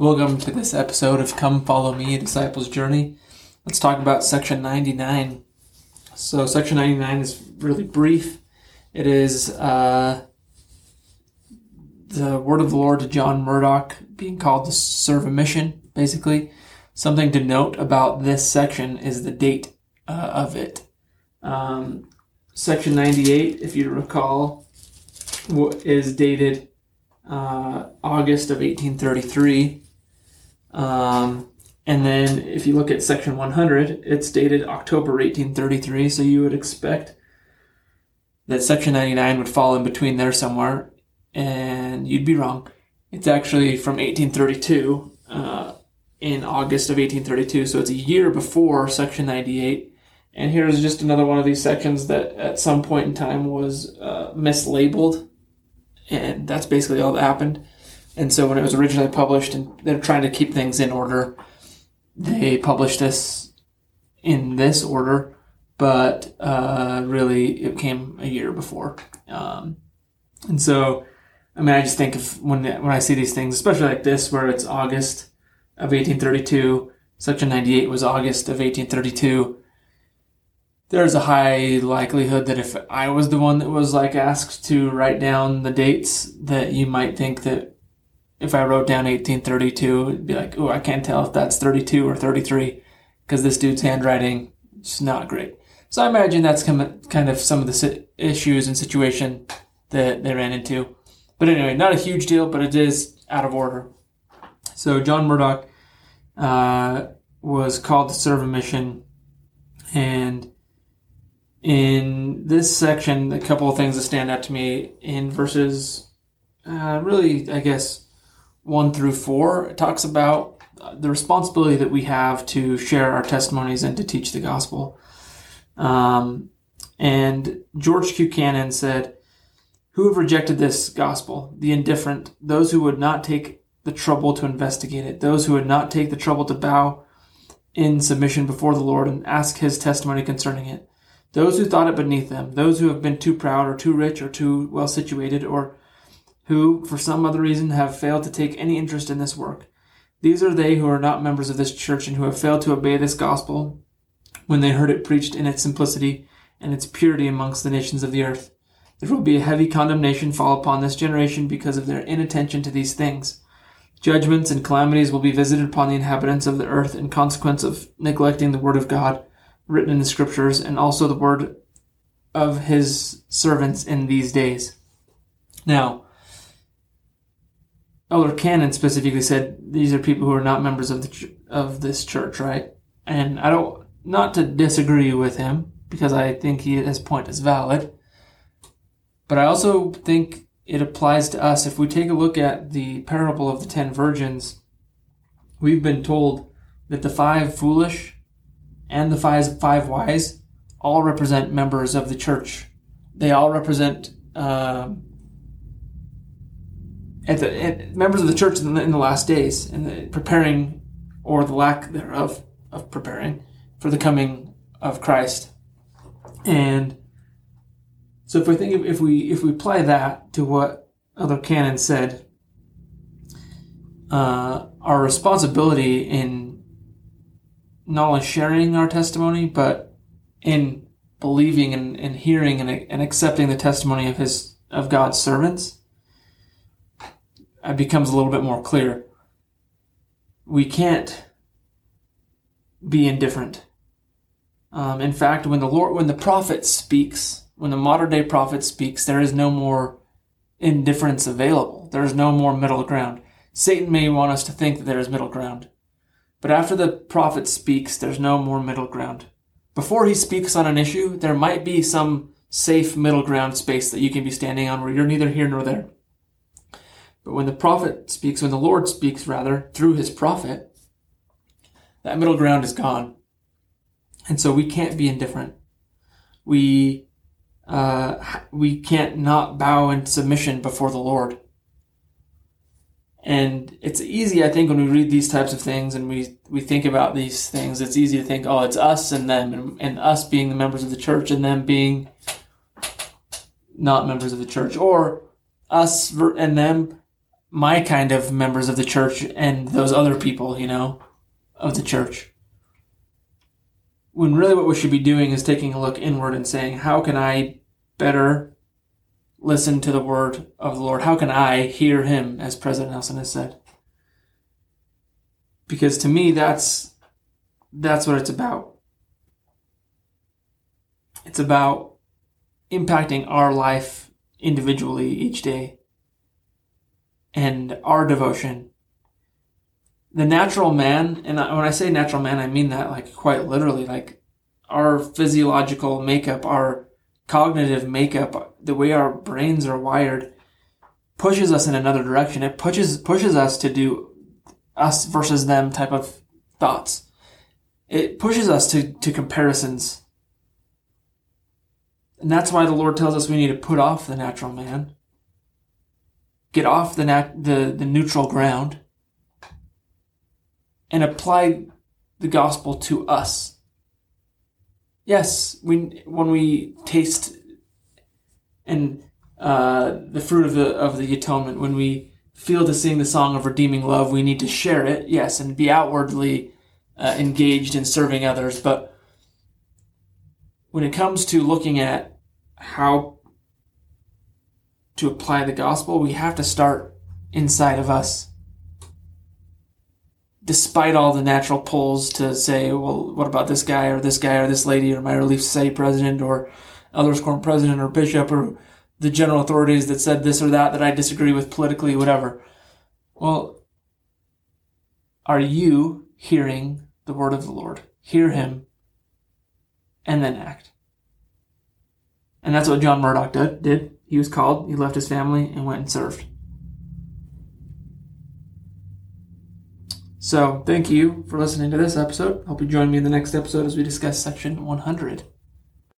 Welcome to this episode of Come Follow Me, a Disciple's Journey. Let's talk about section 99. So, section 99 is really brief. It is uh, the word of the Lord to John Murdock being called to serve a mission, basically. Something to note about this section is the date uh, of it. Um, section 98, if you recall, is dated uh, August of 1833. Um, and then if you look at section 100, it's dated October 1833. So you would expect that section 99 would fall in between there somewhere. And you'd be wrong. It's actually from 1832, uh, in August of 1832. So it's a year before section 98. And here's just another one of these sections that at some point in time was uh, mislabeled. And that's basically all that happened. And so when it was originally published, and they're trying to keep things in order, they published this in this order, but uh, really it came a year before. Um, and so, I mean, I just think of when when I see these things, especially like this, where it's August of 1832, Section 98 was August of 1832. There's a high likelihood that if I was the one that was like asked to write down the dates, that you might think that if I wrote down 1832, it'd be like, oh, I can't tell if that's 32 or 33 because this dude's handwriting is not great. So I imagine that's kind of some of the issues and situation that they ran into. But anyway, not a huge deal, but it is out of order. So John Murdock uh, was called to serve a mission, and in this section, a couple of things that stand out to me in verses, uh, really, I guess one through four, it talks about the responsibility that we have to share our testimonies and to teach the gospel. Um, and George Q. Cannon said, Who have rejected this gospel? The indifferent, those who would not take the trouble to investigate it, those who would not take the trouble to bow in submission before the Lord and ask his testimony concerning it, those who thought it beneath them, those who have been too proud or too rich or too well situated or who, for some other reason, have failed to take any interest in this work. These are they who are not members of this church and who have failed to obey this gospel when they heard it preached in its simplicity and its purity amongst the nations of the earth. There will be a heavy condemnation fall upon this generation because of their inattention to these things. Judgments and calamities will be visited upon the inhabitants of the earth in consequence of neglecting the word of God written in the scriptures and also the word of his servants in these days. Now, Elder Cannon specifically said these are people who are not members of the of this church, right? And I don't not to disagree with him because I think he, his point is valid, but I also think it applies to us. If we take a look at the parable of the ten virgins, we've been told that the five foolish and the five five wise all represent members of the church. They all represent. Uh, at the at members of the church in the, in the last days and preparing or the lack thereof of preparing for the coming of Christ. And so if we think of, if we if we apply that to what Elder Cannon's said, uh, our responsibility in not only sharing our testimony, but in believing and, and hearing and, and accepting the testimony of his of God's servants becomes a little bit more clear. We can't be indifferent. Um, in fact, when the Lord, when the prophet speaks, when the modern day prophet speaks, there is no more indifference available. There is no more middle ground. Satan may want us to think that there is middle ground. But after the prophet speaks, there's no more middle ground. Before he speaks on an issue, there might be some safe middle ground space that you can be standing on where you're neither here nor there. But when the prophet speaks, when the Lord speaks, rather, through his prophet, that middle ground is gone. And so we can't be indifferent. We, uh, we can't not bow in submission before the Lord. And it's easy, I think, when we read these types of things and we, we think about these things, it's easy to think, oh, it's us and them, and, and us being the members of the church and them being not members of the church, or us and them my kind of members of the church and those other people, you know, of the church. When really what we should be doing is taking a look inward and saying, how can I better listen to the word of the Lord? How can I hear him, as President Nelson has said? Because to me, that's that's what it's about. It's about impacting our life individually each day and our devotion. The natural man, and when I say natural man, I mean that like quite literally, like our physiological makeup, our cognitive makeup, the way our brains are wired, pushes us in another direction. It pushes pushes us to do us versus them type of thoughts. It pushes us to, to comparisons. And that's why the Lord tells us we need to put off the natural man. Get off the nat- the, the neutral ground and apply the gospel to us. Yes, we when we taste and uh, the fruit of the of the atonement, when we feel to sing the song of redeeming love, we need to share it. Yes, and be outwardly uh, engaged in serving others. But when it comes to looking at how to apply the gospel, we have to start inside of us. Despite all the natural pulls to say, well, what about this guy or this guy or this lady or my Relief Society president or Elders Quorum president or bishop or the general authorities that said this or that that I disagree with politically, whatever. Well, are you hearing the word of the Lord? Hear him and then act. And that's what John Murdock did. did. He was called, he left his family, and went and served. So, thank you for listening to this episode. Hope you join me in the next episode as we discuss section 100.